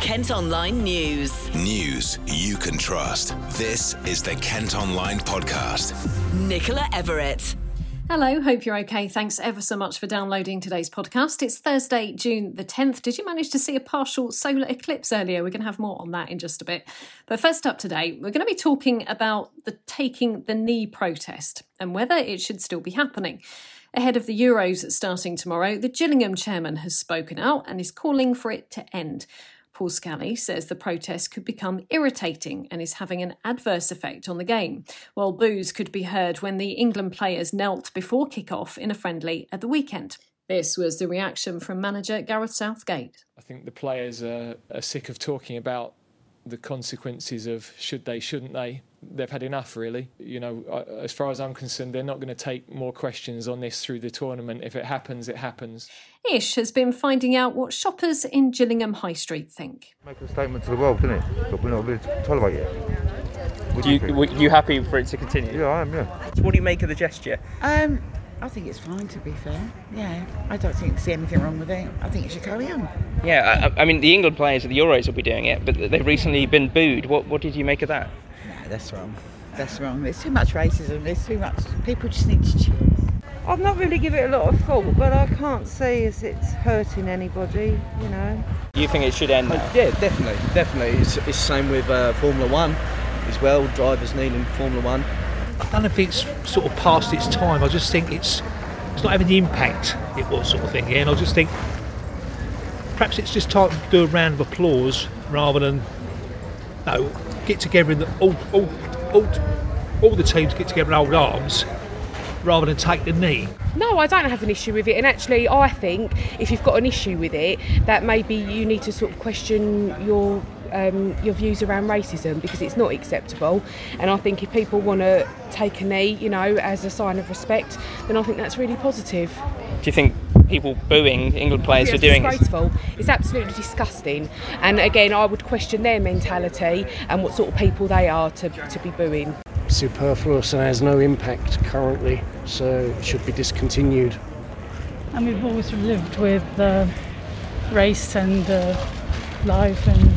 Kent Online News. News you can trust. This is the Kent Online Podcast. Nicola Everett. Hello, hope you're okay. Thanks ever so much for downloading today's podcast. It's Thursday, June the 10th. Did you manage to see a partial solar eclipse earlier? We're going to have more on that in just a bit. But first up today, we're going to be talking about the taking the knee protest and whether it should still be happening. Ahead of the Euros starting tomorrow, the Gillingham chairman has spoken out and is calling for it to end. Paul Scally says the protest could become irritating and is having an adverse effect on the game, while boos could be heard when the England players knelt before kick-off in a friendly at the weekend. This was the reaction from manager Gareth Southgate. I think the players are, are sick of talking about the consequences of should they, shouldn't they. They've had enough, really. You know, as far as I'm concerned, they're not going to take more questions on this through the tournament. If it happens, it happens. Ish has been finding out what shoppers in Gillingham High Street think. Make a statement to the world, didn't it? But we're not going to tolerate it. What Do you, think? you happy for it to continue? Yeah, I am, yeah. So What do you make of the gesture? Um, I think it's fine to be fair. Yeah, I don't think see anything wrong with it. I think it should carry on. Yeah, I, I mean, the England players at the Euros will be doing it, but they've recently been booed. What, what did you make of that? No, that's wrong. That's wrong. There's too much racism. There's too much. People just need to chill. I've not really given it a lot of thought, but I can't see as it's hurting anybody, you know. Do you think it should end now? Yeah, definitely, definitely. It's, it's the same with uh, Formula One as well. Drivers need in Formula One. I don't know if it's sort of past its time. I just think it's it's not having the impact it was, sort of thing. Yeah, and I just think perhaps it's just time to do a round of applause rather than no get together in the all all all, all the teams get together in old arms rather than take the knee. No, I don't have an issue with it. And actually, I think if you've got an issue with it, that maybe you need to sort of question your um, your views around racism because it's not acceptable. And I think if people want to take a knee, you know, as a sign of respect, then I think that's really positive. Do you think people booing England players Yeah, for it's doing it? It's absolutely disgusting. And again, I would question their mentality and what sort of people they are to, to be booing. superfluous and has no impact currently, so it should be discontinued. And we've always lived with uh, race and uh, life, and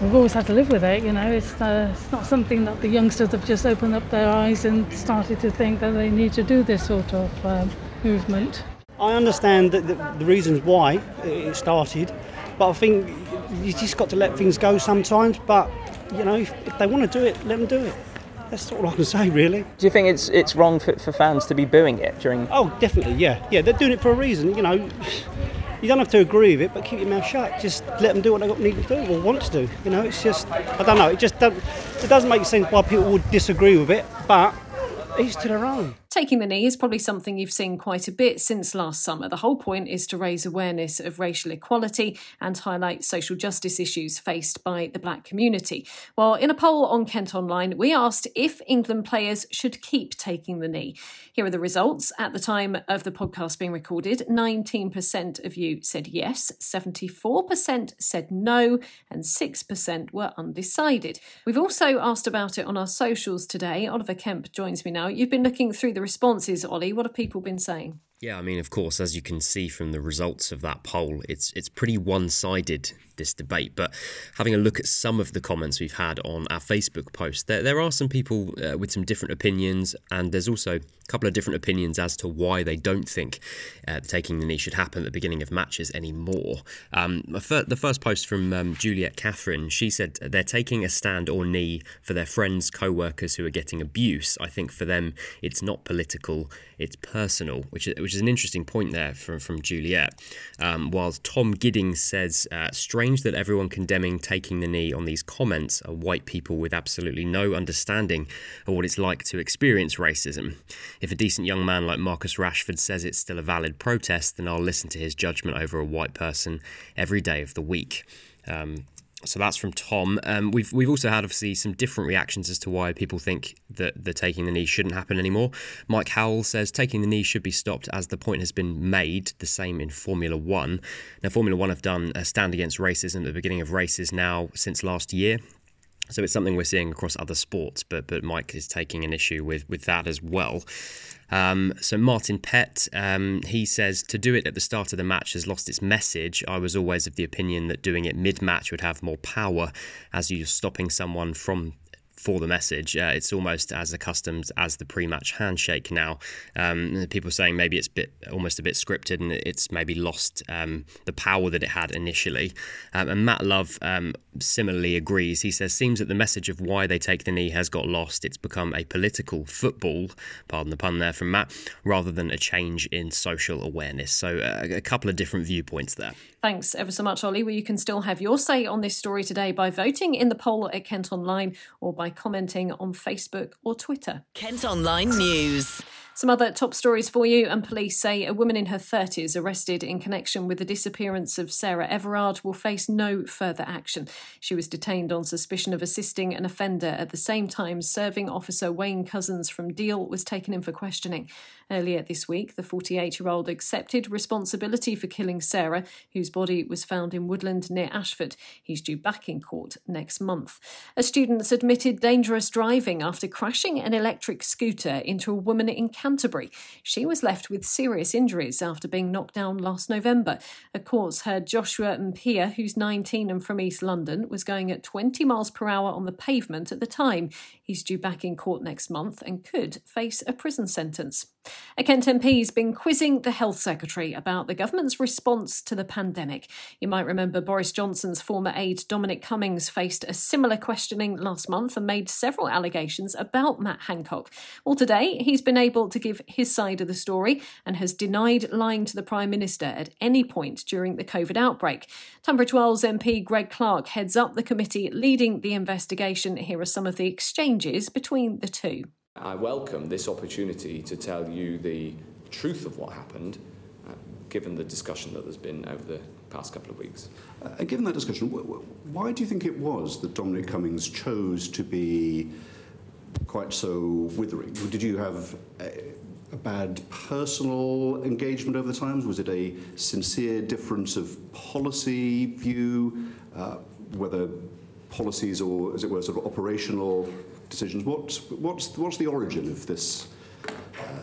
we've always had to live with it. You know, it's uh, it's not something that the youngsters have just opened up their eyes and started to think that they need to do this sort of um, movement. I understand that the, the reasons why it started, but I think you just got to let things go sometimes. But you know, if, if they want to do it, let them do it. That's all I can say, really. Do you think it's it's wrong for, for fans to be booing it during? Oh, definitely, yeah, yeah. They're doing it for a reason. You know, you don't have to agree with it, but keep your mouth shut. Just let them do what they need to do or want to do. You know, it's just I don't know. It just don't, it doesn't make sense why people would disagree with it, but each to their own. Taking the knee is probably something you've seen quite a bit since last summer. The whole point is to raise awareness of racial equality and highlight social justice issues faced by the black community. Well, in a poll on Kent Online, we asked if England players should keep taking the knee. Here are the results. At the time of the podcast being recorded, 19% of you said yes, 74% said no, and 6% were undecided. We've also asked about it on our socials today. Oliver Kemp joins me now. You've been looking through the responses, Ollie. What have people been saying? Yeah, I mean, of course, as you can see from the results of that poll, it's it's pretty one-sided this debate. But having a look at some of the comments we've had on our Facebook post, there there are some people uh, with some different opinions, and there's also a couple of different opinions as to why they don't think uh, taking the knee should happen at the beginning of matches anymore. Um, the first post from um, Juliet Catherine, she said they're taking a stand or knee for their friends, co-workers who are getting abuse. I think for them, it's not political, it's personal, which is, which is an interesting point there from, from Juliet. Um, whilst Tom Giddings says, uh, strange that everyone condemning taking the knee on these comments are white people with absolutely no understanding of what it's like to experience racism. If a decent young man like Marcus Rashford says it's still a valid protest, then I'll listen to his judgment over a white person every day of the week. Um, so that's from Tom. Um, we've we've also had obviously some different reactions as to why people think that the taking the knee shouldn't happen anymore. Mike Howell says taking the knee should be stopped as the point has been made. The same in Formula One. Now Formula One have done a stand against racism at the beginning of races now since last year. So it's something we're seeing across other sports, but but Mike is taking an issue with with that as well. Um, so Martin Pett, um, he says to do it at the start of the match has lost its message. I was always of the opinion that doing it mid-match would have more power, as you're stopping someone from for the message. Uh, it's almost as accustomed as the pre-match handshake now. Um, people saying maybe it's bit almost a bit scripted and it's maybe lost um, the power that it had initially. Um, and Matt Love um, similarly agrees. He says seems that the message of why they take the knee has got lost. It's become a political football, pardon the pun there from Matt, rather than a change in social awareness. So uh, a couple of different viewpoints there. Thanks ever so much, Ollie. Well, you can still have your say on this story today by voting in the poll at Kent Online or by commenting on Facebook or Twitter. Kent Online News. Some other top stories for you, and police say a woman in her 30s arrested in connection with the disappearance of Sarah Everard will face no further action. She was detained on suspicion of assisting an offender at the same time serving officer Wayne Couzens from Deal was taken in for questioning. Earlier this week, the 48 year old accepted responsibility for killing Sarah, whose body was found in Woodland near Ashford. He's due back in court next month. A student's admitted dangerous driving after crashing an electric scooter into a woman in Canterbury. She was left with serious injuries after being knocked down last November. A court heard Joshua Mpia, who's 19 and from East London, was going at 20 miles per hour on the pavement at the time. He's due back in court next month and could face a prison sentence. A Kent MP has been quizzing the Health Secretary about the government's response to the pandemic. You might remember Boris Johnson's former aide Dominic Cummings faced a similar questioning last month and made several allegations about Matt Hancock. Well, today he's been able to give his side of the story and has denied lying to the Prime Minister at any point during the COVID outbreak. Tunbridge Wells MP Greg Clark heads up the committee leading the investigation. Here are some of the exchanges between the two. I welcome this opportunity to tell you the truth of what happened, uh, given the discussion that there's been over the past couple of weeks. Uh, given that discussion, why do you think it was that Dominic Cummings chose to be quite so withering? Did you have a, a bad personal engagement over the times? Was it a sincere difference of policy view, uh, whether policies or, as it were, sort of operational decisions. What, what's, what's the origin of this, uh,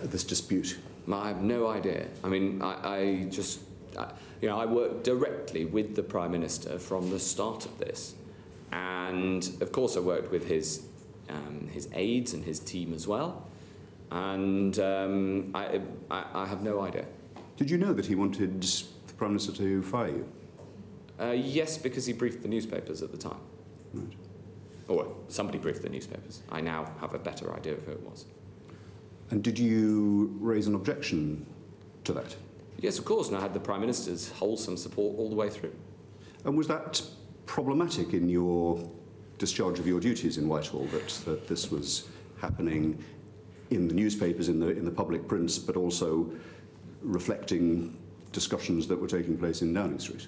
this dispute? I have no idea. I mean, I, I just, I, you know, I worked directly with the Prime Minister from the start of this. And of course, I worked with his, um, his aides and his team as well. And um, I, I, I have no idea. Did you know that he wanted the Prime Minister to fire you? Uh, yes, because he briefed the newspapers at the time. Right or somebody briefed the newspapers. I now have a better idea of who it was. And did you raise an objection to that? Yes, of course, and I had the Prime Minister's wholesome support all the way through. And was that problematic in your discharge of your duties in Whitehall, that, that this was happening in the newspapers, in the, in the public prints, but also reflecting discussions that were taking place in Downing Street?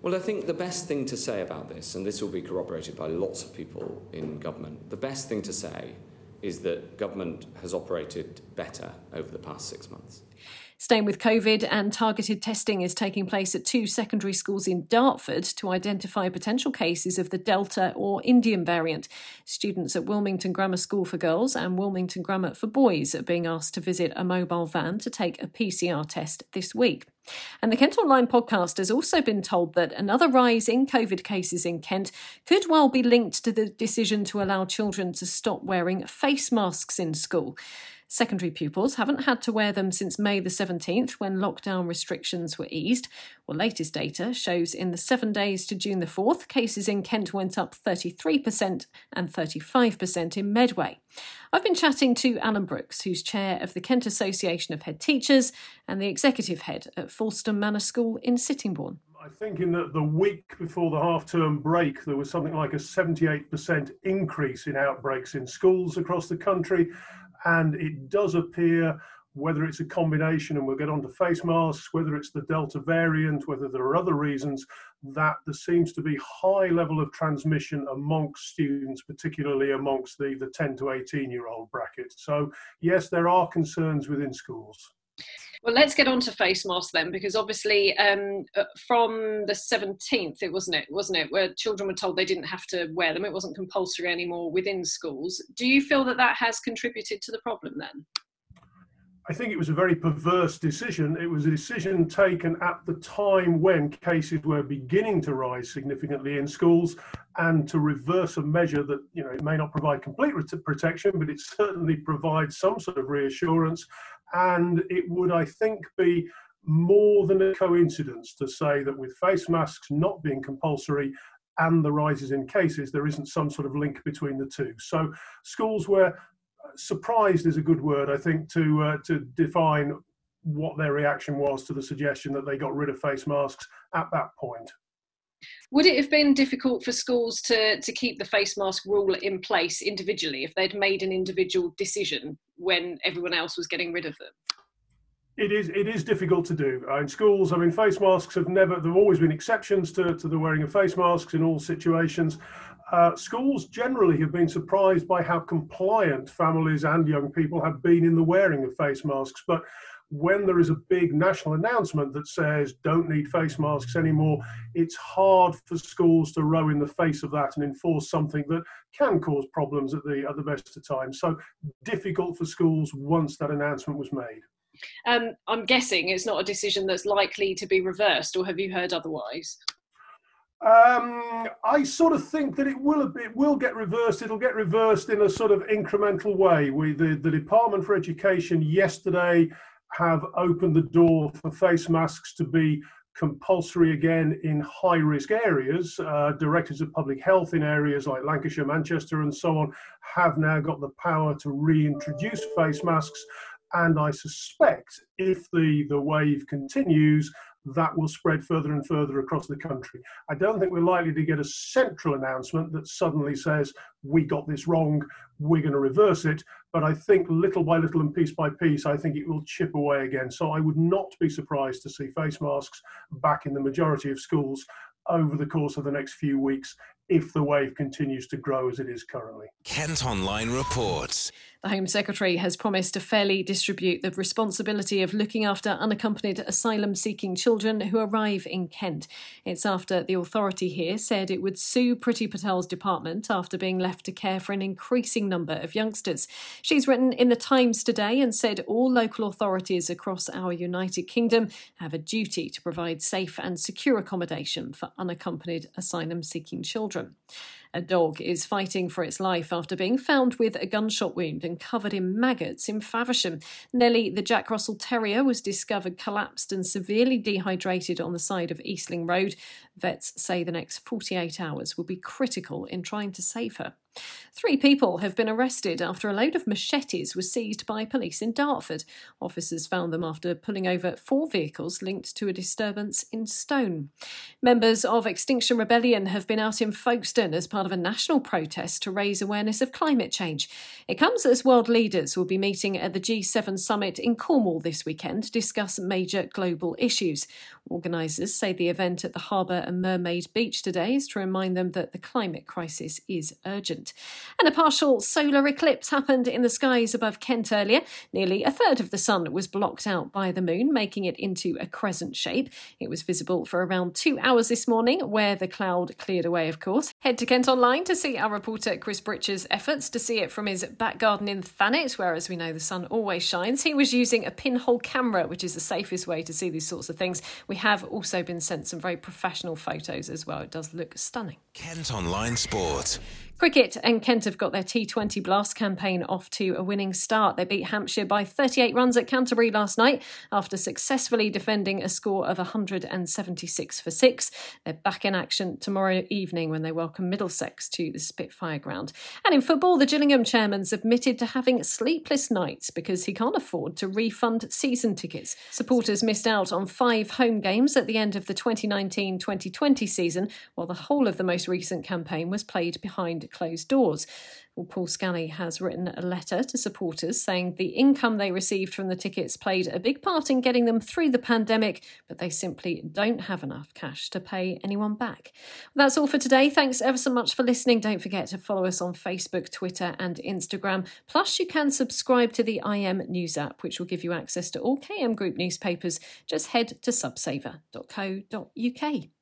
Well, I think the best thing to say about this, and this will be corroborated by lots of people in government, the best thing to say is that government has operated better over the past six months. Staying with COVID, and targeted testing is taking place at two secondary schools in Dartford to identify potential cases of the Delta or Indian variant. Students at Wilmington Grammar School for Girls and Wilmington Grammar for Boys are being asked to visit a mobile van to take a PCR test this week. And the Kent Online podcast has also been told that another rise in COVID cases in Kent could well be linked to the decision to allow children to stop wearing face masks in school. Secondary pupils haven't had to wear them since May the 17th when lockdown restrictions were eased. Well, latest data shows in the seven days to June the 4th, cases in Kent went up 33% and 35% in Medway. I've been chatting to Alan Brooks, who's chair of the Kent Association of Head Teachers and the executive head at Fulston Manor School in Sittingbourne. I think in the, the week before the half term break, there was something like a 78% increase in outbreaks in schools across the country. And it does appear, whether it's a combination, and we'll get on to face masks, whether it's the Delta variant, whether there are other reasons, that there seems to be high level of transmission amongst students, particularly amongst the, the 10 to 18 year old bracket. So, yes, there are concerns within schools. Well, let's get on to face masks then, because obviously um, uh, from the 17th, it wasn't it, wasn't it, where children were told they didn't have to wear them. It wasn't compulsory anymore within schools. Do you feel that that has contributed to the problem then? I think it was a very perverse decision. It was a decision taken at the time when cases were beginning to rise significantly in schools and to reverse a measure that, you know, it may not provide complete protection, but it certainly provides some sort of reassurance. And it would, I think, be more than a coincidence to say that with face masks not being compulsory and the rises in cases, there isn't some sort of link between the two. So schools were surprised is a good word, I think, to uh, to define what their reaction was to the suggestion that they got rid of face masks at that point. Would it have been difficult for schools to, to keep the face mask rule in place individually if they'd made an individual decision when everyone else was getting rid of them? It is it is difficult to do in schools. I mean, face masks have never. There've always been exceptions to, to the wearing of face masks in all situations. Uh, schools generally have been surprised by how compliant families and young people have been in the wearing of face masks. But when there is a big national announcement that says don't need face masks anymore, it's hard for schools to row in the face of that and enforce something that can cause problems at the at the best of times. So difficult for schools once that announcement was made. Um, I'm guessing it's not a decision that's likely to be reversed, or have you heard otherwise? Um, I sort of think that it will it will get reversed. It'll get reversed in a sort of incremental way. We the, the Department for Education yesterday have opened the door for face masks to be compulsory again in high risk areas. Uh, directors of public health in areas like Lancashire, Manchester, and so on have now got the power to reintroduce face masks. And I suspect if the, the wave continues, that will spread further and further across the country. I don't think we're likely to get a central announcement that suddenly says, we got this wrong, we're going to reverse it. But I think little by little and piece by piece, I think it will chip away again. So I would not be surprised to see face masks back in the majority of schools over the course of the next few weeks if the wave continues to grow as it is currently. Kent Online reports. The Home Secretary has promised to fairly distribute the responsibility of looking after unaccompanied asylum seeking children who arrive in Kent. It's after the authority here said it would sue Priti Patel's department after being left to care for an increasing number of youngsters. She's written in the Times today and said all local authorities across our United Kingdom have a duty to provide safe and secure accommodation for unaccompanied asylum seeking children. A dog is fighting for its life after being found with a gunshot wound and covered in maggots in Faversham. Nellie, the Jack Russell Terrier, was discovered collapsed and severely dehydrated on the side of Eastling Road. Vets say the next 48 hours will be critical in trying to save her. Three people have been arrested after a load of machetes was seized by police in Dartford. Officers found them after pulling over four vehicles linked to a disturbance in Stone. Members of Extinction Rebellion have been out in Folkestone as part of a national protest to raise awareness of climate change. It comes as world leaders will be meeting at the G7 summit in Cornwall this weekend to discuss major global issues. Organisers say the event at the Harbour and Mermaid Beach today is to remind them that the climate crisis is urgent. And a partial solar eclipse happened in the skies above Kent earlier. Nearly a third of the sun was blocked out by the moon, making it into a crescent shape. It was visible for around two hours this morning, where the cloud cleared away, of course. Head to Kent Online to see our reporter Chris Britcher's efforts to see it from his back garden in Thanet, where, as we know, the sun always shines. He was using a pinhole camera, which is the safest way to see these sorts of things. We have also been sent some very professional photos as well. It does look stunning. Kent Online Sport. Cricket and Kent have got their T20 Blast campaign off to a winning start. They beat Hampshire by 38 runs at Canterbury last night after successfully defending a score of 176 for 6. They're back in action tomorrow evening when they welcome Middlesex to the Spitfire ground. And in football, the Gillingham chairman's admitted to having sleepless nights because he can't afford to refund season tickets. Supporters missed out on five home games at the end of the 2019 2020 season, while the whole of the most recent campaign was played behind closed doors. Well, Paul Scally has written a letter to supporters saying the income they received from the tickets played a big part in getting them through the pandemic, but they simply don't have enough cash to pay anyone back. Well, that's all for today. Thanks ever so much for listening. Don't forget to follow us on Facebook, Twitter, and Instagram. Plus, you can subscribe to the KM News app, which will give you access to all KM Group newspapers. Just head to subsaver.co.uk.